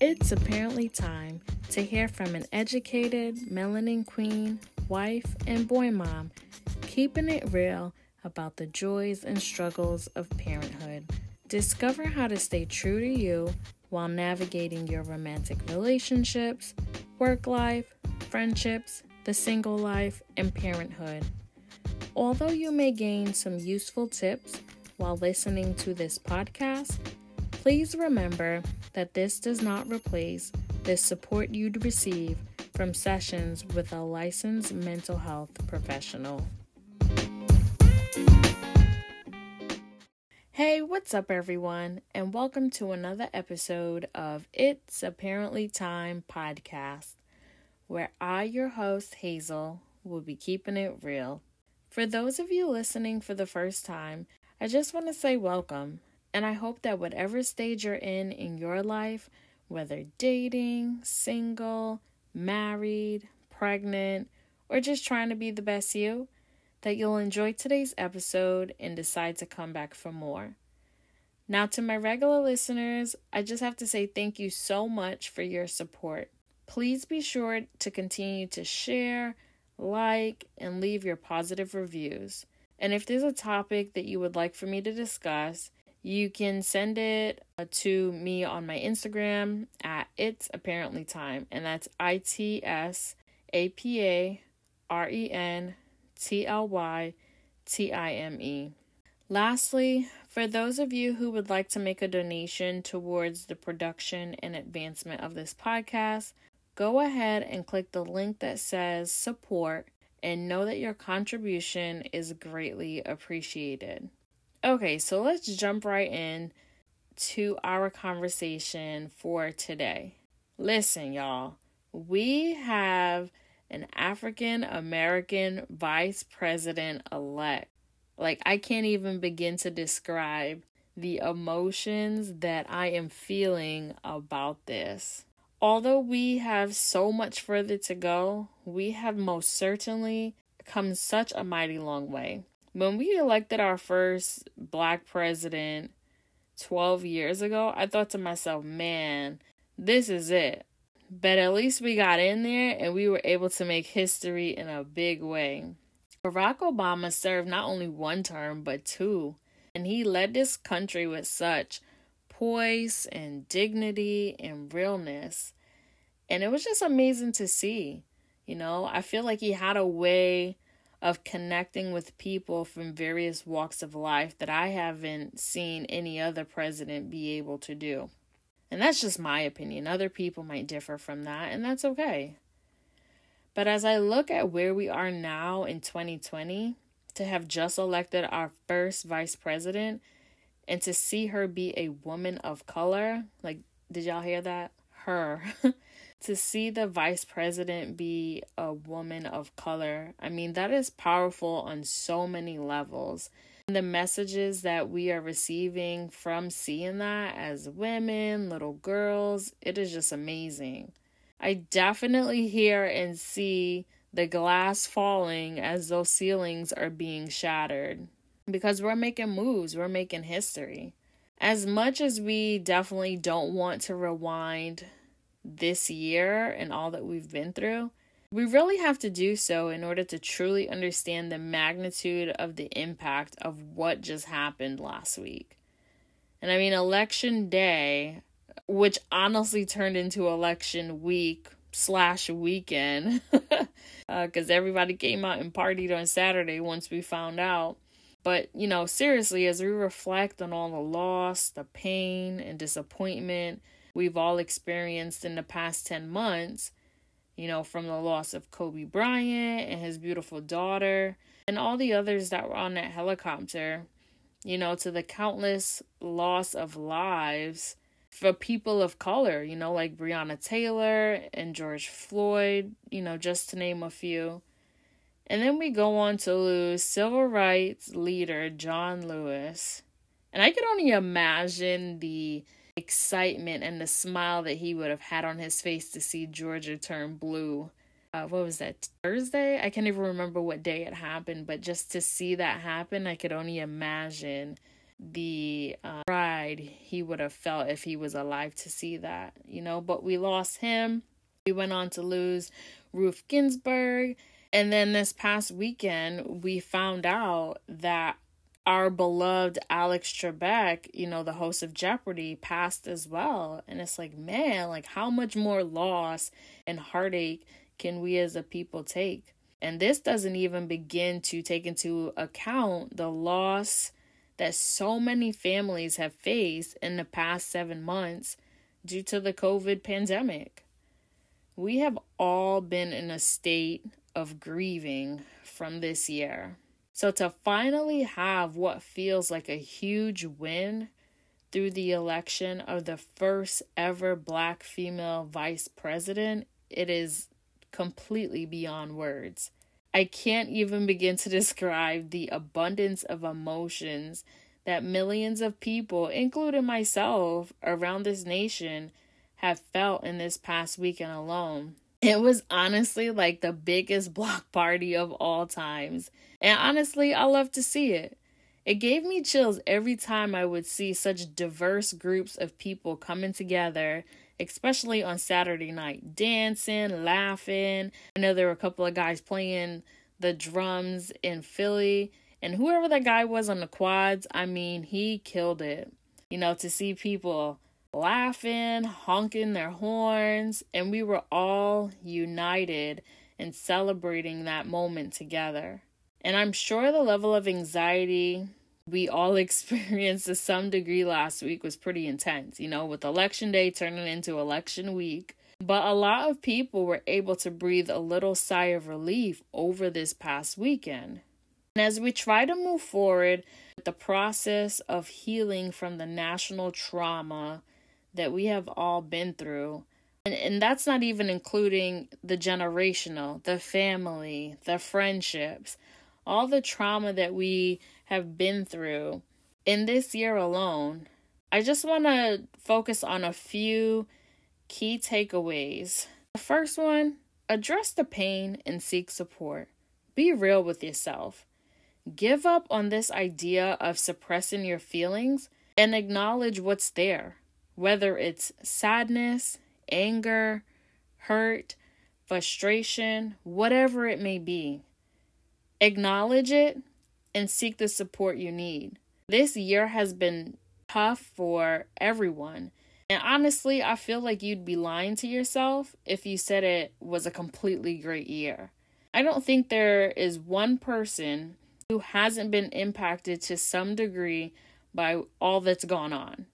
It's apparently time to hear from an educated melanin queen, wife, and boy mom, keeping it real about the joys and struggles of parenthood. Discover how to stay true to you while navigating your romantic relationships, work life, friendships, the single life, and parenthood. Although you may gain some useful tips while listening to this podcast, please remember that this does not replace the support you'd receive from sessions with a licensed mental health professional. Hey, what's up, everyone, and welcome to another episode of It's Apparently Time podcast, where I, your host, Hazel, will be keeping it real. For those of you listening for the first time, I just want to say welcome and I hope that whatever stage you're in in your life, whether dating, single, married, pregnant, or just trying to be the best you, that you'll enjoy today's episode and decide to come back for more. Now, to my regular listeners, I just have to say thank you so much for your support. Please be sure to continue to share, like, and leave your positive reviews. And if there's a topic that you would like for me to discuss, you can send it uh, to me on my Instagram at It's Apparently Time, and that's I T S A P A R E N T L Y T I M E. Lastly, for those of you who would like to make a donation towards the production and advancement of this podcast, go ahead and click the link that says support and know that your contribution is greatly appreciated. Okay, so let's jump right in to our conversation for today. Listen, y'all, we have an African American vice president elect. Like, I can't even begin to describe the emotions that I am feeling about this. Although we have so much further to go, we have most certainly come such a mighty long way. When we elected our first black president 12 years ago, I thought to myself, man, this is it. But at least we got in there and we were able to make history in a big way. Barack Obama served not only one term, but two. And he led this country with such poise and dignity and realness. And it was just amazing to see. You know, I feel like he had a way of connecting with people from various walks of life that I haven't seen any other president be able to do. And that's just my opinion. Other people might differ from that, and that's okay. But as I look at where we are now in 2020, to have just elected our first vice president and to see her be a woman of color, like, did y'all hear that? Her. to see the vice president be a woman of color, I mean, that is powerful on so many levels. And the messages that we are receiving from seeing that as women, little girls, it is just amazing. I definitely hear and see the glass falling as those ceilings are being shattered because we're making moves, we're making history. As much as we definitely don't want to rewind this year and all that we've been through, we really have to do so in order to truly understand the magnitude of the impact of what just happened last week. And I mean, election day, which honestly turned into election week slash weekend, because uh, everybody came out and partied on Saturday once we found out. But, you know, seriously, as we reflect on all the loss, the pain, and disappointment, we've all experienced in the past 10 months, you know, from the loss of Kobe Bryant and his beautiful daughter, and all the others that were on that helicopter, you know, to the countless loss of lives for people of color, you know, like Breonna Taylor and George Floyd, you know, just to name a few. And then we go on to lose civil rights leader John Lewis. And I can only imagine the excitement and the smile that he would have had on his face to see Georgia turn blue. Uh, what was that Thursday? I can't even remember what day it happened, but just to see that happen, I could only imagine the uh, pride he would have felt if he was alive to see that, you know. But we lost him. We went on to lose Ruth Ginsburg. And then this past weekend, we found out that our beloved Alex Trebek, you know, the host of Jeopardy, passed as well. And it's like, man, like how much more loss and heartache can we as a people take? And this doesn't even begin to take into account the loss that so many families have faced in the past seven months due to the COVID pandemic. We have all been in a state of grieving from this year. So, to finally have what feels like a huge win through the election of the first ever black female vice president, it is completely beyond words. I can't even begin to describe the abundance of emotions that millions of people, including myself, around this nation have felt in this past weekend alone. It was honestly like the biggest block party of all times. And honestly, I love to see it. It gave me chills every time I would see such diverse groups of people coming together especially on Saturday night, dancing, laughing. I know there were a couple of guys playing the drums in Philly, and whoever that guy was on the quads, I mean, he killed it. You know, to see people laughing, honking their horns, and we were all united in celebrating that moment together. And I'm sure the level of anxiety we all experienced to some degree last week was pretty intense, you know, with election day turning into election week. But a lot of people were able to breathe a little sigh of relief over this past weekend. And as we try to move forward with the process of healing from the national trauma that we have all been through, and, and that's not even including the generational, the family, the friendships, all the trauma that we have been through in this year alone, I just want to focus on a few key takeaways. The first one address the pain and seek support. Be real with yourself. Give up on this idea of suppressing your feelings and acknowledge what's there, whether it's sadness, anger, hurt, frustration, whatever it may be. Acknowledge it and seek the support you need. This year has been tough for everyone. And honestly, I feel like you'd be lying to yourself if you said it was a completely great year. I don't think there is one person who hasn't been impacted to some degree by all that's gone on.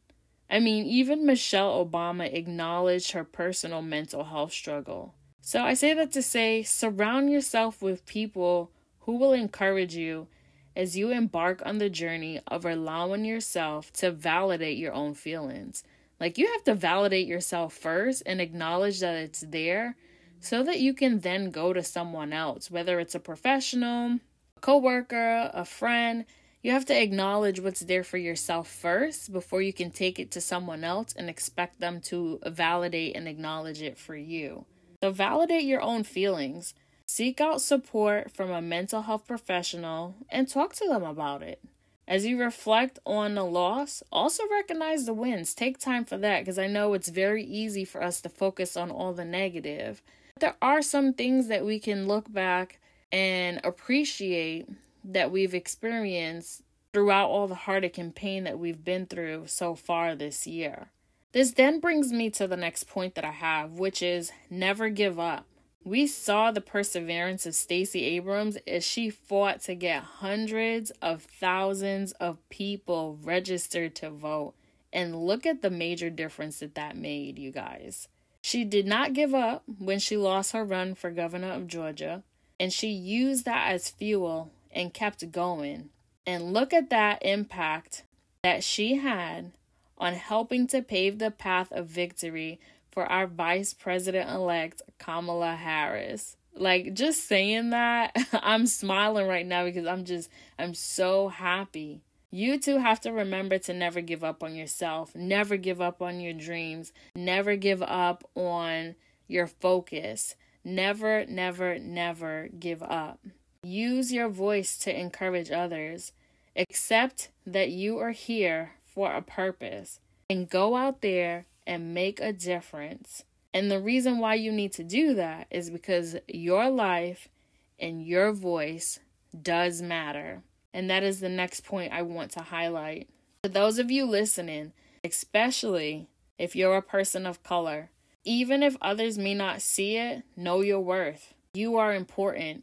I mean, even Michelle Obama acknowledged her personal mental health struggle. So I say that to say surround yourself with people who will encourage you as you embark on the journey of allowing yourself to validate your own feelings. Like you have to validate yourself first and acknowledge that it's there so that you can then go to someone else, whether it's a professional, a coworker, a friend. You have to acknowledge what's there for yourself first before you can take it to someone else and expect them to validate and acknowledge it for you. So validate your own feelings. Seek out support from a mental health professional and talk to them about it. As you reflect on the loss, also recognize the wins. Take time for that because I know it's very easy for us to focus on all the negative. But There are some things that we can look back and appreciate that we've experienced throughout all the heartache and pain that we've been through so far this year. This then brings me to the next point that I have, which is never give up. We saw the perseverance of Stacey Abrams as she fought to get hundreds of thousands of people registered to vote. And look at the major difference that that made, you guys. She did not give up when she lost her run for governor of Georgia, and she used that as fuel and kept going. And look at that impact that she had on helping to pave the path of victory for our vice president elect, Kamala Harris. Like, just saying that, I'm smiling right now because I'm just, I'm so happy. You too have to remember to never give up on yourself, never give up on your dreams, never give up on your focus. Never, never, never give up. Use your voice to encourage others. Accept that you are here for a purpose and go out there and make a difference. And the reason why you need to do that is because your life and your voice does matter. And that is the next point I want to highlight. For those of you listening, especially if you're a person of color, even if others may not see it, know your worth. You are important.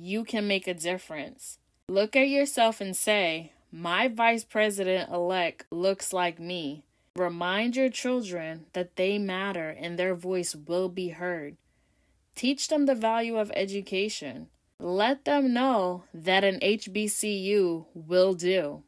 You can make a difference. Look at yourself and say, My vice president elect looks like me. Remind your children that they matter and their voice will be heard. Teach them the value of education. Let them know that an HBCU will do.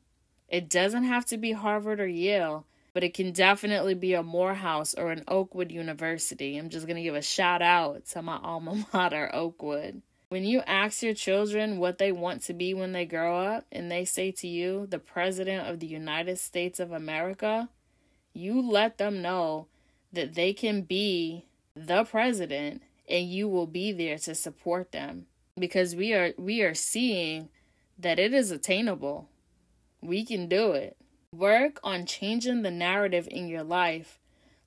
It doesn't have to be Harvard or Yale, but it can definitely be a Morehouse or an Oakwood University. I'm just going to give a shout out to my alma mater, Oakwood. When you ask your children what they want to be when they grow up and they say to you, the President of the United States of America, you let them know that they can be the president and you will be there to support them because we are we are seeing that it is attainable. We can do it. Work on changing the narrative in your life.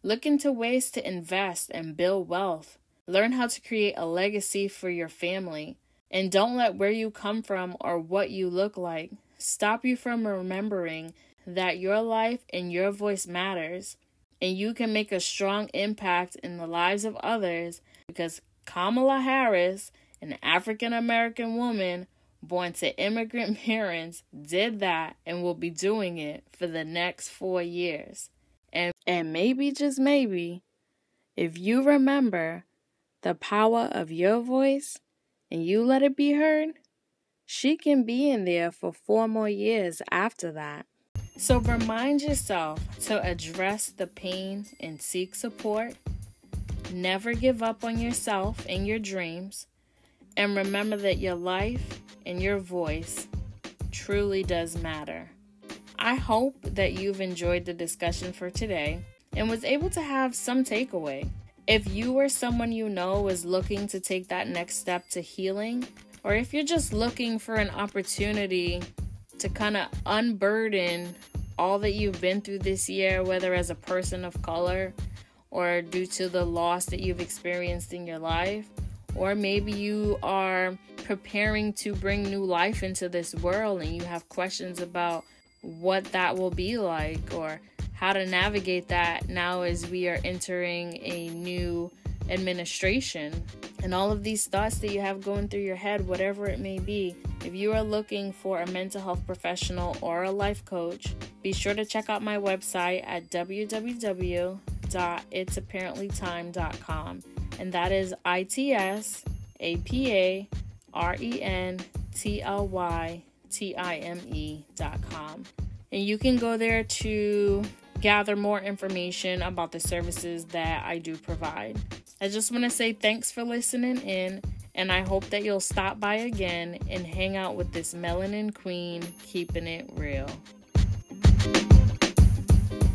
Look into ways to invest and build wealth. Learn how to create a legacy for your family. And don't let where you come from or what you look like stop you from remembering that your life and your voice matters, and you can make a strong impact in the lives of others because Kamala Harris, an African American woman born to immigrant parents, did that and will be doing it for the next four years. And, and maybe, just maybe, if you remember the power of your voice and you let it be heard, she can be in there for four more years after that. So remind yourself to address the pain and seek support. Never give up on yourself and your dreams. And remember that your life and your voice truly does matter. I hope that you've enjoyed the discussion for today and was able to have some takeaway. If you or someone you know is looking to take that next step to healing, or if you're just looking for an opportunity to kind of unburden all that you've been through this year, whether as a person of color or due to the loss that you've experienced in your life, or maybe you are preparing to bring new life into this world and you have questions about what that will be like or how to navigate that now as we are entering a new administration and all of these thoughts that you have going through your head, whatever it may be. If you are looking for a mental health professional or a life coach, be sure to check out my website at www.itsapparentlytime.com. And that is I T S A P A R E N T L Y T I M E.com. And you can go there to gather more information about the services that I do provide. I just want to say thanks for listening in, and I hope that you'll stop by again and hang out with this melanin queen, keeping it real.